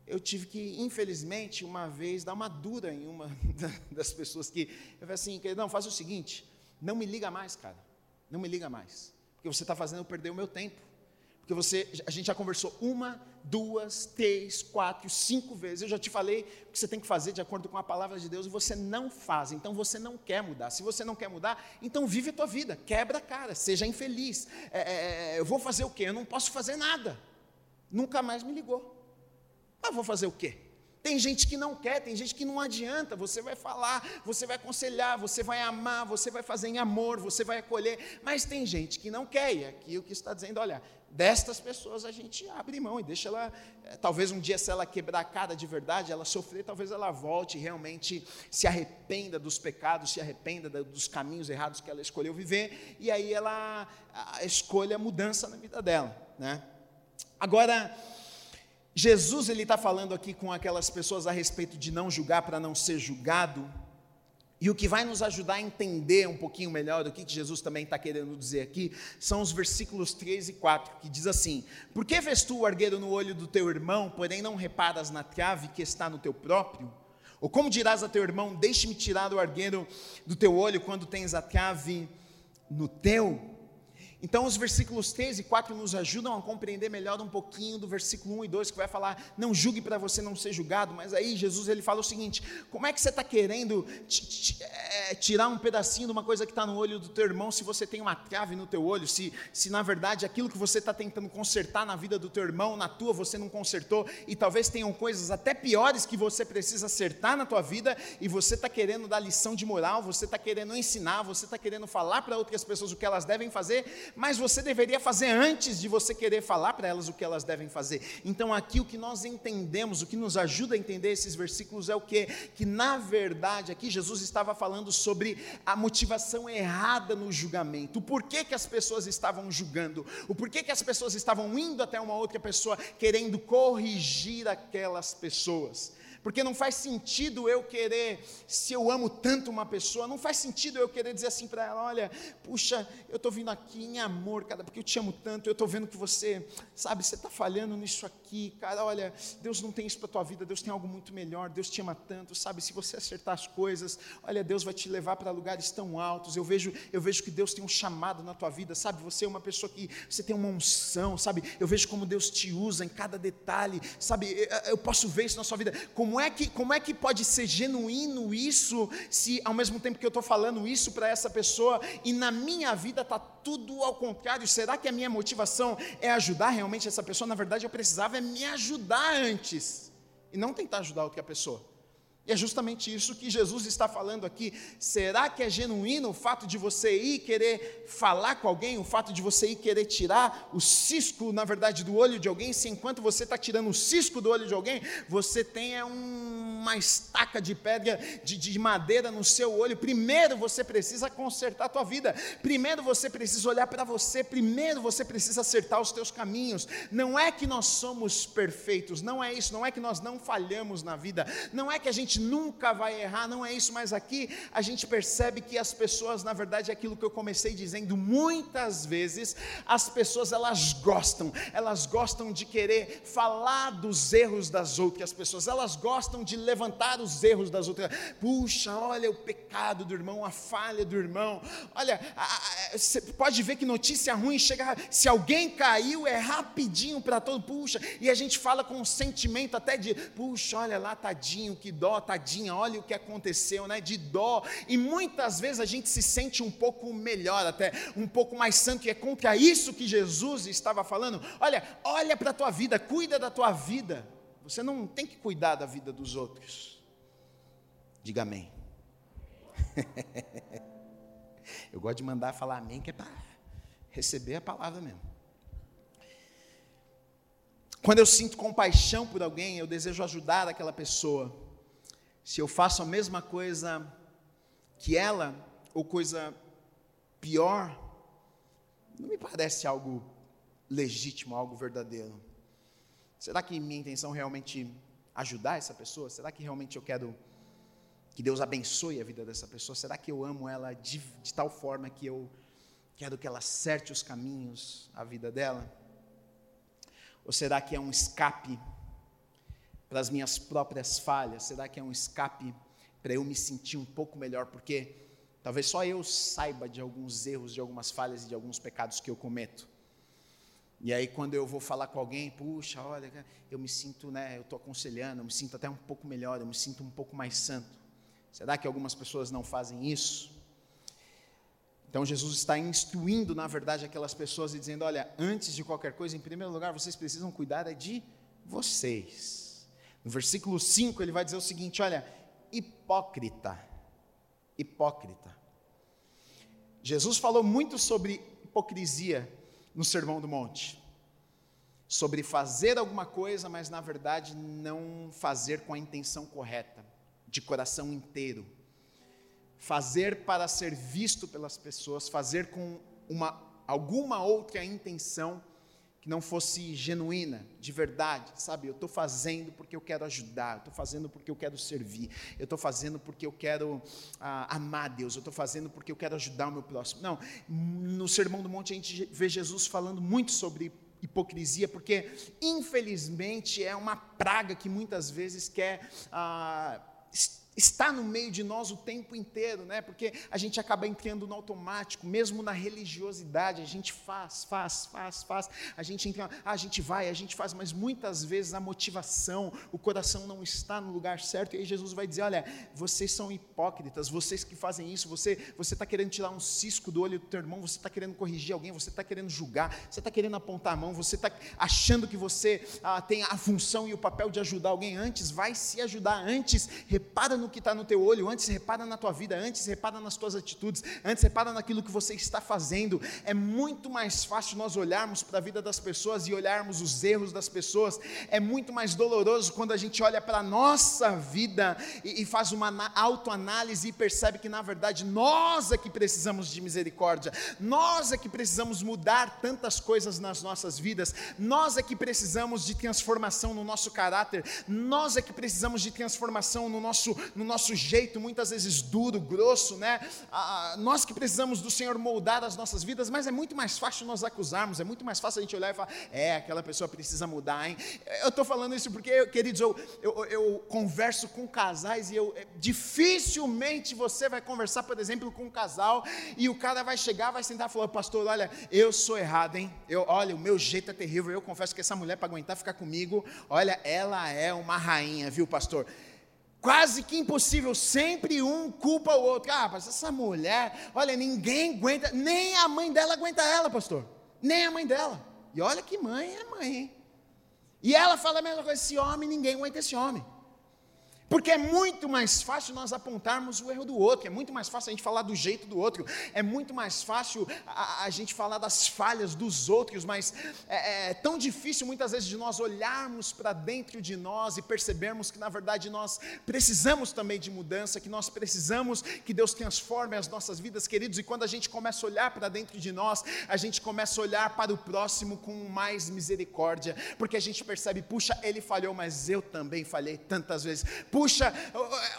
eu tive que, infelizmente, uma vez, dar uma dura em uma das pessoas que. Eu falei assim, não, faz o seguinte, não me liga mais, cara. Não me liga mais. Porque você está fazendo eu perder o meu tempo. Porque você, a gente já conversou uma, duas, três, quatro, cinco vezes. Eu já te falei o que você tem que fazer de acordo com a palavra de Deus e você não faz. Então você não quer mudar. Se você não quer mudar, então vive a tua vida, quebra a cara, seja infeliz. É, é, é eu vou fazer o quê? Eu não posso fazer nada. Nunca mais me ligou. Mas vou fazer o quê? Tem gente que não quer, tem gente que não adianta. Você vai falar, você vai aconselhar, você vai amar, você vai fazer em amor, você vai acolher. Mas tem gente que não quer. E aqui o que está dizendo, olha, destas pessoas a gente abre mão e deixa ela. Eh, talvez um dia, se ela quebrar a cara de verdade, ela sofrer, talvez ela volte e realmente se arrependa dos pecados, se arrependa dos caminhos errados que ela escolheu viver. E aí ela escolha a mudança na vida dela. Né? Agora. Jesus ele está falando aqui com aquelas pessoas a respeito de não julgar para não ser julgado. E o que vai nos ajudar a entender um pouquinho melhor do que Jesus também está querendo dizer aqui, são os versículos 3 e 4, que diz assim: Por que vês tu o argueiro no olho do teu irmão, porém não reparas na trave que está no teu próprio? Ou como dirás a teu irmão, deixe-me tirar o argueiro do teu olho quando tens a trave no teu? Então, os versículos 3 e 4 nos ajudam a compreender melhor um pouquinho do versículo 1 e 2, que vai falar: não julgue para você não ser julgado. Mas aí, Jesus ele fala o seguinte: como é que você está querendo é, tirar um pedacinho de uma coisa que está no olho do teu irmão, se você tem uma trave no teu olho? Se, se na verdade aquilo que você está tentando consertar na vida do teu irmão, na tua, você não consertou, e talvez tenham coisas até piores que você precisa acertar na tua vida, e você está querendo dar lição de moral, você está querendo ensinar, você está querendo falar para outras pessoas o que elas devem fazer mas você deveria fazer antes de você querer falar para elas o que elas devem fazer. Então, aqui o que nós entendemos, o que nos ajuda a entender esses versículos é o que? Que na verdade, aqui Jesus estava falando sobre a motivação errada no julgamento, o porquê que as pessoas estavam julgando, o porquê que as pessoas estavam indo até uma outra pessoa querendo corrigir aquelas pessoas. Porque não faz sentido eu querer, se eu amo tanto uma pessoa, não faz sentido eu querer dizer assim para ela: olha, puxa, eu estou vindo aqui em amor, cara, porque eu te amo tanto, eu estou vendo que você, sabe, você está falhando nisso aqui, cara, olha, Deus não tem isso para tua vida, Deus tem algo muito melhor, Deus te ama tanto, sabe, se você acertar as coisas, olha, Deus vai te levar para lugares tão altos, eu vejo, eu vejo que Deus tem um chamado na tua vida, sabe, você é uma pessoa que, você tem uma unção, sabe, eu vejo como Deus te usa em cada detalhe, sabe, eu posso ver isso na sua vida, como como é que, como é que pode ser genuíno isso, se ao mesmo tempo que eu estou falando isso para essa pessoa e na minha vida está tudo ao contrário? Será que a minha motivação é ajudar realmente essa pessoa? Na verdade, eu precisava é me ajudar antes e não tentar ajudar outra pessoa. E é justamente isso que Jesus está falando aqui. Será que é genuíno o fato de você ir querer falar com alguém, o fato de você ir querer tirar o cisco, na verdade, do olho de alguém, se enquanto você está tirando o cisco do olho de alguém, você tem é, um, uma estaca de pedra, de, de madeira no seu olho? Primeiro você precisa consertar a tua vida, primeiro você precisa olhar para você, primeiro você precisa acertar os teus caminhos. Não é que nós somos perfeitos, não é isso, não é que nós não falhamos na vida, não é que a gente gente nunca vai errar, não é isso, mas aqui a gente percebe que as pessoas, na verdade, é aquilo que eu comecei dizendo, muitas vezes as pessoas elas gostam, elas gostam de querer falar dos erros das outras pessoas, elas gostam de levantar os erros das outras. Puxa, olha o pecado do irmão, a falha do irmão. Olha, você pode ver que notícia ruim chega, se alguém caiu é rapidinho para todo, puxa, e a gente fala com um sentimento até de, puxa, olha lá, tadinho, que dó, tadinha, olha o que aconteceu, né? De dó. E muitas vezes a gente se sente um pouco melhor, até um pouco mais santo, e é contra isso que Jesus estava falando. Olha, olha para a tua vida, cuida da tua vida. Você não tem que cuidar da vida dos outros. Diga amém. Eu gosto de mandar falar amém, que é para receber a palavra mesmo. Quando eu sinto compaixão por alguém, eu desejo ajudar aquela pessoa se eu faço a mesma coisa que ela, ou coisa pior, não me parece algo legítimo, algo verdadeiro. Será que minha intenção realmente ajudar essa pessoa? Será que realmente eu quero que Deus abençoe a vida dessa pessoa? Será que eu amo ela de, de tal forma que eu quero que ela acerte os caminhos, a vida dela? Ou será que é um escape para as minhas próprias falhas? Será que é um escape para eu me sentir um pouco melhor? Porque talvez só eu saiba de alguns erros, de algumas falhas e de alguns pecados que eu cometo. E aí, quando eu vou falar com alguém, puxa, olha, eu me sinto, né, eu estou aconselhando, eu me sinto até um pouco melhor, eu me sinto um pouco mais santo. Será que algumas pessoas não fazem isso? Então, Jesus está instruindo, na verdade, aquelas pessoas e dizendo: olha, antes de qualquer coisa, em primeiro lugar, vocês precisam cuidar é de vocês. No versículo 5 ele vai dizer o seguinte: olha, hipócrita, hipócrita. Jesus falou muito sobre hipocrisia no Sermão do Monte. Sobre fazer alguma coisa, mas na verdade não fazer com a intenção correta, de coração inteiro. Fazer para ser visto pelas pessoas, fazer com uma, alguma outra intenção que não fosse genuína, de verdade, sabe? Eu estou fazendo porque eu quero ajudar, eu estou fazendo porque eu quero servir, eu estou fazendo porque eu quero ah, amar Deus, eu estou fazendo porque eu quero ajudar o meu próximo. Não, no Sermão do Monte a gente vê Jesus falando muito sobre hipocrisia, porque infelizmente é uma praga que muitas vezes quer. Ah, está no meio de nós o tempo inteiro, né? Porque a gente acaba entrando no automático, mesmo na religiosidade, a gente faz, faz, faz, faz, a gente entra, a gente vai, a gente faz, mas muitas vezes a motivação, o coração não está no lugar certo, e aí Jesus vai dizer: olha, vocês são hipócritas, vocês que fazem isso, você você está querendo tirar um cisco do olho do teu irmão, você está querendo corrigir alguém, você está querendo julgar, você está querendo apontar a mão, você está achando que você ah, tem a função e o papel de ajudar alguém antes, vai se ajudar antes, repara no que está no teu olho, antes repara na tua vida, antes repara nas tuas atitudes, antes repara naquilo que você está fazendo. É muito mais fácil nós olharmos para a vida das pessoas e olharmos os erros das pessoas. É muito mais doloroso quando a gente olha para a nossa vida e, e faz uma autoanálise e percebe que na verdade nós é que precisamos de misericórdia, nós é que precisamos mudar tantas coisas nas nossas vidas, nós é que precisamos de transformação no nosso caráter, nós é que precisamos de transformação no nosso, no nosso jeito, muitas vezes duro, grosso, né? Ah, nós que precisamos do Senhor moldar as nossas vidas, mas é muito mais fácil nós acusarmos, é muito mais fácil a gente olhar e falar, é, aquela pessoa precisa mudar, hein? Eu estou falando isso porque, queridos, eu, eu, eu, converso com casais e eu é, dificilmente você vai conversar, por exemplo, com um casal e o cara vai chegar, vai sentar e falar, pastor, olha, eu sou errado, hein? Eu, olha, o meu jeito é terrível, eu confesso que essa mulher para aguentar ficar comigo, olha, ela é uma rainha, viu, pastor? Quase que impossível, sempre um culpa o outro. Ah, mas essa mulher, olha, ninguém aguenta, nem a mãe dela aguenta ela, pastor, nem a mãe dela. E olha que mãe é mãe, hein? E ela fala a mesma coisa: esse homem, ninguém aguenta esse homem. Porque é muito mais fácil nós apontarmos o erro do outro, é muito mais fácil a gente falar do jeito do outro, é muito mais fácil a, a gente falar das falhas dos outros, mas é, é tão difícil muitas vezes de nós olharmos para dentro de nós e percebermos que na verdade nós precisamos também de mudança, que nós precisamos que Deus transforme as nossas vidas, queridos, e quando a gente começa a olhar para dentro de nós, a gente começa a olhar para o próximo com mais misericórdia, porque a gente percebe, puxa, ele falhou, mas eu também falhei tantas vezes. Puxa, puxa,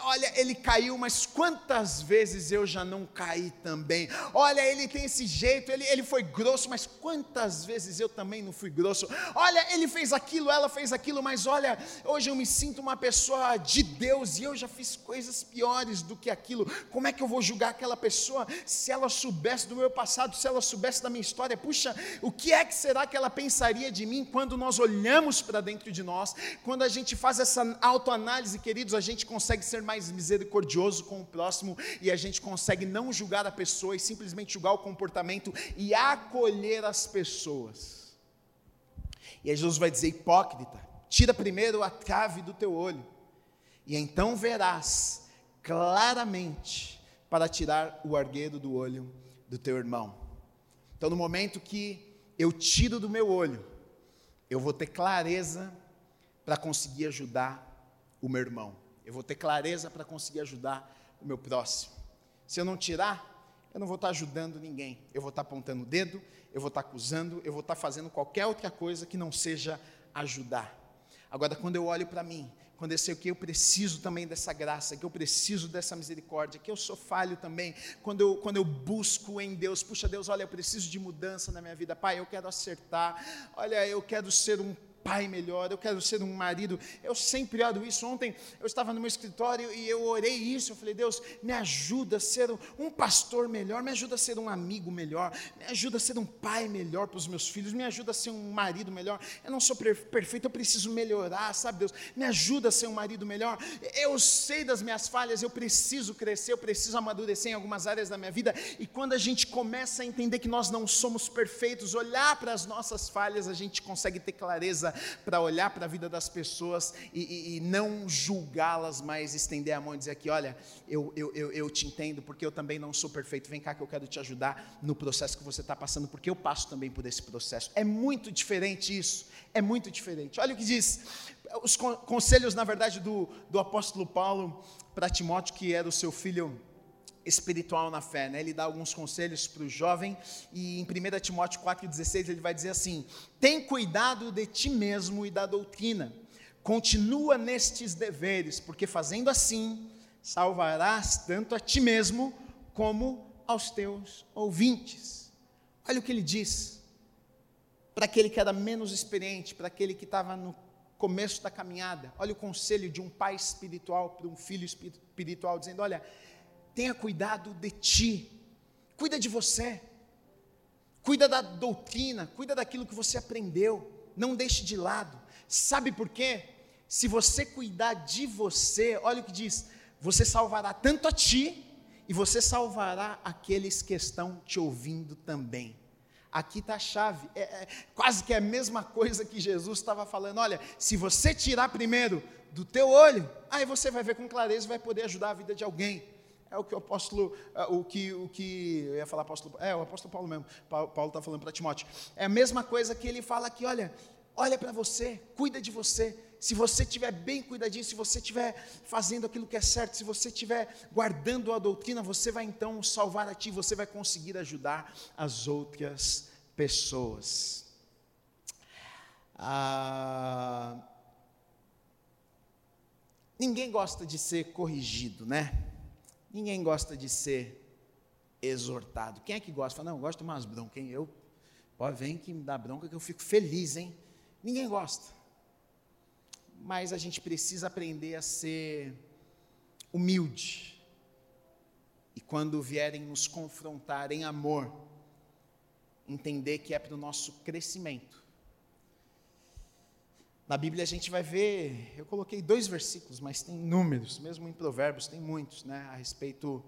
olha, ele caiu, mas quantas vezes eu já não caí também? Olha, ele tem esse jeito, ele, ele foi grosso, mas quantas vezes eu também não fui grosso? Olha, ele fez aquilo, ela fez aquilo, mas olha, hoje eu me sinto uma pessoa de Deus e eu já fiz coisas piores do que aquilo. Como é que eu vou julgar aquela pessoa se ela soubesse do meu passado, se ela soubesse da minha história? Puxa, o que é que será que ela pensaria de mim quando nós olhamos para dentro de nós, quando a gente faz essa autoanálise, queridos? A gente consegue ser mais misericordioso com o próximo e a gente consegue não julgar a pessoa e simplesmente julgar o comportamento e acolher as pessoas. E aí Jesus vai dizer: hipócrita, tira primeiro a trave do teu olho, e então verás claramente para tirar o argueiro do olho do teu irmão. Então, no momento que eu tiro do meu olho, eu vou ter clareza para conseguir ajudar o meu irmão. Eu vou ter clareza para conseguir ajudar o meu próximo. Se eu não tirar, eu não vou estar ajudando ninguém. Eu vou estar apontando o dedo, eu vou estar acusando, eu vou estar fazendo qualquer outra coisa que não seja ajudar. Agora, quando eu olho para mim, quando eu sei que eu preciso também dessa graça, que eu preciso dessa misericórdia, que eu sou falho também, quando eu, quando eu busco em Deus, puxa Deus, olha, eu preciso de mudança na minha vida, Pai, eu quero acertar, olha, eu quero ser um pai melhor, eu quero ser um marido. Eu sempre oro isso. Ontem eu estava no meu escritório e eu orei isso. Eu falei, Deus, me ajuda a ser um pastor melhor, me ajuda a ser um amigo melhor, me ajuda a ser um pai melhor para os meus filhos, me ajuda a ser um marido melhor. Eu não sou perfeito, eu preciso melhorar, sabe, Deus? Me ajuda a ser um marido melhor. Eu sei das minhas falhas, eu preciso crescer, eu preciso amadurecer em algumas áreas da minha vida. E quando a gente começa a entender que nós não somos perfeitos, olhar para as nossas falhas, a gente consegue ter clareza para olhar para a vida das pessoas e, e, e não julgá-las, mas estender a mão e dizer aqui: olha, eu, eu, eu, eu te entendo, porque eu também não sou perfeito, vem cá que eu quero te ajudar no processo que você está passando, porque eu passo também por esse processo. É muito diferente isso, é muito diferente. Olha o que diz, os conselhos, na verdade, do, do apóstolo Paulo para Timóteo, que era o seu filho espiritual na fé, né? Ele dá alguns conselhos para o jovem e em 1 Timóteo 4,16 ele vai dizer assim: tem cuidado de ti mesmo e da doutrina, continua nestes deveres, porque fazendo assim salvarás tanto a ti mesmo como aos teus ouvintes. Olha o que ele diz para aquele que era menos experiente, para aquele que estava no começo da caminhada. Olha o conselho de um pai espiritual para um filho espiritual, dizendo: Olha, tenha cuidado de ti, cuida de você, cuida da doutrina, cuida daquilo que você aprendeu, não deixe de lado. Sabe por quê? Se você cuidar de você, olha o que diz: você salvará tanto a ti e você salvará aqueles que estão te ouvindo também. Aqui está a chave, é, é, quase que é a mesma coisa que Jesus estava falando. Olha, se você tirar primeiro do teu olho, aí você vai ver com clareza e vai poder ajudar a vida de alguém. É o que o apóstolo, é, o que, o que eu ia falar apóstolo, é o apóstolo Paulo mesmo, Paulo está falando para Timóteo. É a mesma coisa que ele fala aqui, olha, olha para você, cuida de você. Se você estiver bem cuidadinho, se você estiver fazendo aquilo que é certo, se você estiver guardando a doutrina, você vai então salvar a ti, você vai conseguir ajudar as outras pessoas. Ah, ninguém gosta de ser corrigido, né? Ninguém gosta de ser exortado. Quem é que gosta? Fala, não, eu gosto de umas broncas? Eu, pode vem que me dá bronca que eu fico feliz, hein? Ninguém gosta. Mas a gente precisa aprender a ser humilde. E quando vierem nos confrontar em amor, entender que é para o nosso crescimento na Bíblia a gente vai ver, eu coloquei dois versículos, mas tem números, mesmo em Provérbios tem muitos, né, a respeito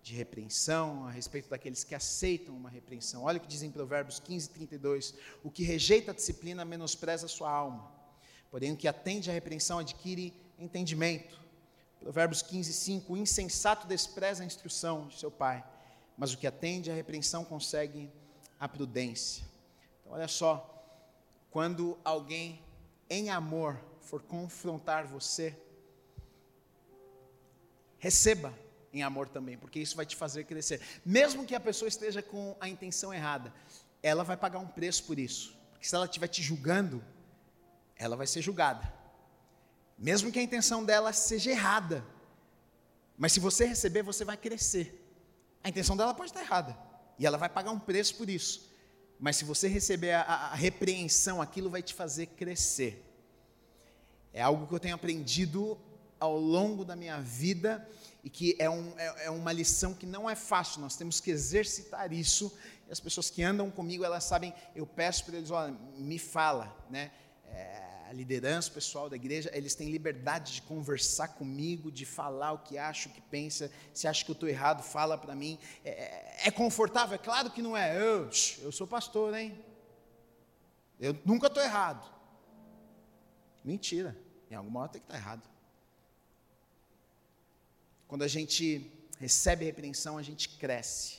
de repreensão, a respeito daqueles que aceitam uma repreensão. Olha o que diz em Provérbios 15, 32: O que rejeita a disciplina menospreza a sua alma, porém o que atende à repreensão adquire entendimento. Provérbios 15, 5: O insensato despreza a instrução de seu pai, mas o que atende à repreensão consegue a prudência. Então, olha só, quando alguém em amor for confrontar você, receba em amor também, porque isso vai te fazer crescer. Mesmo que a pessoa esteja com a intenção errada, ela vai pagar um preço por isso. Porque se ela estiver te julgando, ela vai ser julgada. Mesmo que a intenção dela seja errada. Mas se você receber, você vai crescer. A intenção dela pode estar errada. E ela vai pagar um preço por isso. Mas se você receber a, a, repreensão, aquilo vai te fazer crescer. É algo que eu tenho aprendido ao longo da minha vida e que é, um, é, é, uma lição que não é fácil, nós temos que exercitar isso. E as pessoas que andam comigo, elas sabem, eu peço para eles, olha, me fala, né? É, a liderança, pessoal da igreja, eles têm liberdade de conversar comigo, de falar o que acha, o que pensa. Se acha que eu estou errado, fala para mim. É, é, é, confortável? É claro que não é. Eu, eu sou pastor, hein? Eu nunca estou errado. Mentira. Em alguma hora tem que estar tá errado. Quando a gente recebe a repreensão, a gente cresce.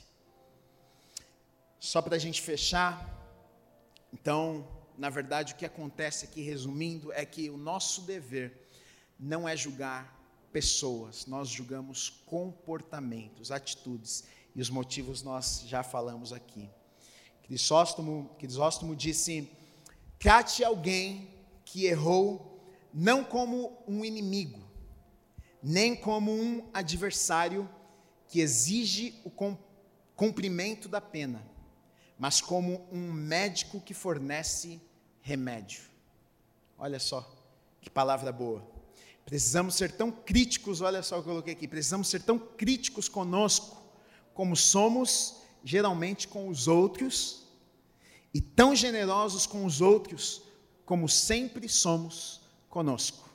Só para a gente fechar, então, na verdade, o que acontece aqui, resumindo, é que o nosso dever não é julgar pessoas, nós julgamos comportamentos, atitudes, e os motivos nós já falamos aqui. Crisóstomo, Crisóstomo disse: trate alguém que errou não como um inimigo, nem como um adversário que exige o cumprimento da pena, mas como um médico que fornece remédio. Olha só, que palavra boa. Precisamos ser tão críticos, olha só o que eu coloquei aqui, precisamos ser tão críticos conosco, como somos geralmente com os outros, e tão generosos com os outros, como sempre somos conosco.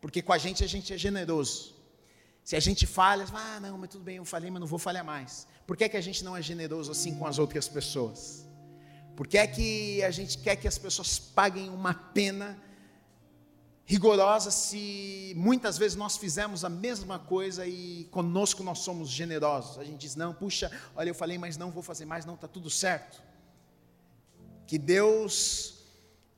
Porque com a gente a gente é generoso. Se a gente falha, ah, não, mas tudo bem, eu falei, mas não vou falhar mais. Por que, é que a gente não é generoso assim com as outras pessoas? Por que é que a gente quer que as pessoas paguem uma pena rigorosa se muitas vezes nós fizemos a mesma coisa e conosco nós somos generosos? A gente diz, não, puxa, olha, eu falei, mas não vou fazer mais, não, está tudo certo. Que Deus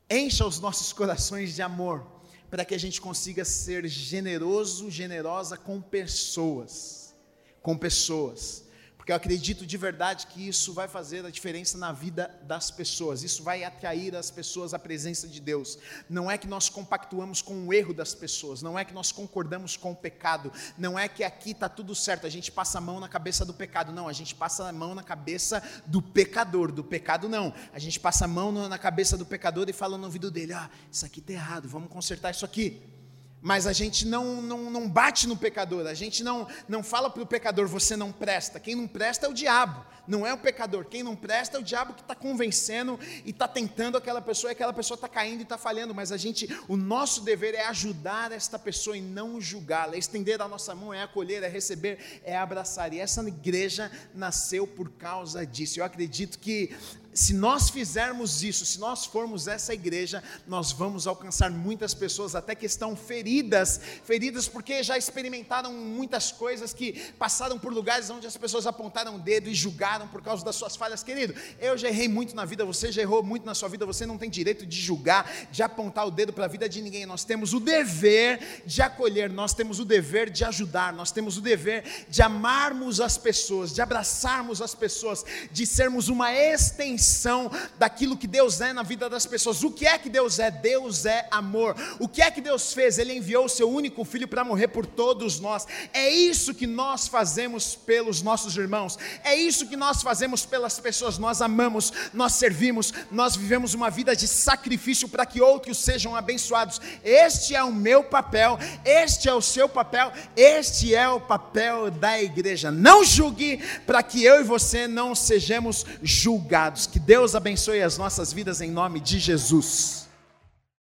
encha os nossos corações de amor, para que a gente consiga ser generoso, generosa com pessoas. Com pessoas porque eu acredito de verdade que isso vai fazer a diferença na vida das pessoas, isso vai atrair as pessoas à presença de Deus. Não é que nós compactuamos com o erro das pessoas, não é que nós concordamos com o pecado, não é que aqui está tudo certo, a gente passa a mão na cabeça do pecado, não, a gente passa a mão na cabeça do pecador, do pecado não, a gente passa a mão na cabeça do pecador e fala no ouvido dele: ah, isso aqui está errado, vamos consertar isso aqui. Mas a gente não, não, não bate no pecador, a gente não, não fala para o pecador, você não presta. Quem não presta é o diabo, não é o pecador. Quem não presta é o diabo que está convencendo e está tentando aquela pessoa, e aquela pessoa está caindo e está falhando. Mas a gente, o nosso dever é ajudar esta pessoa e não julgá-la, é estender a nossa mão, é acolher, é receber, é abraçar. E essa igreja nasceu por causa disso. Eu acredito que se nós fizermos isso, se nós formos essa igreja, nós vamos alcançar muitas pessoas, até que estão feridas, feridas porque já experimentaram muitas coisas que passaram por lugares onde as pessoas apontaram o dedo e julgaram por causa das suas falhas. Querido, eu já errei muito na vida, você já errou muito na sua vida, você não tem direito de julgar, de apontar o dedo para a vida de ninguém. Nós temos o dever de acolher, nós temos o dever de ajudar, nós temos o dever de amarmos as pessoas, de abraçarmos as pessoas, de sermos uma extensão daquilo que Deus é na vida das pessoas. O que é que Deus é? Deus é amor. O que é que Deus fez? Ele enviou o seu único filho para morrer por todos nós. É isso que nós fazemos pelos nossos irmãos. É isso que nós fazemos pelas pessoas. Nós amamos, nós servimos, nós vivemos uma vida de sacrifício para que outros sejam abençoados. Este é o meu papel, este é o seu papel, este é o papel da igreja. Não julgue para que eu e você não sejamos julgados. Que Deus abençoe as nossas vidas em nome de Jesus.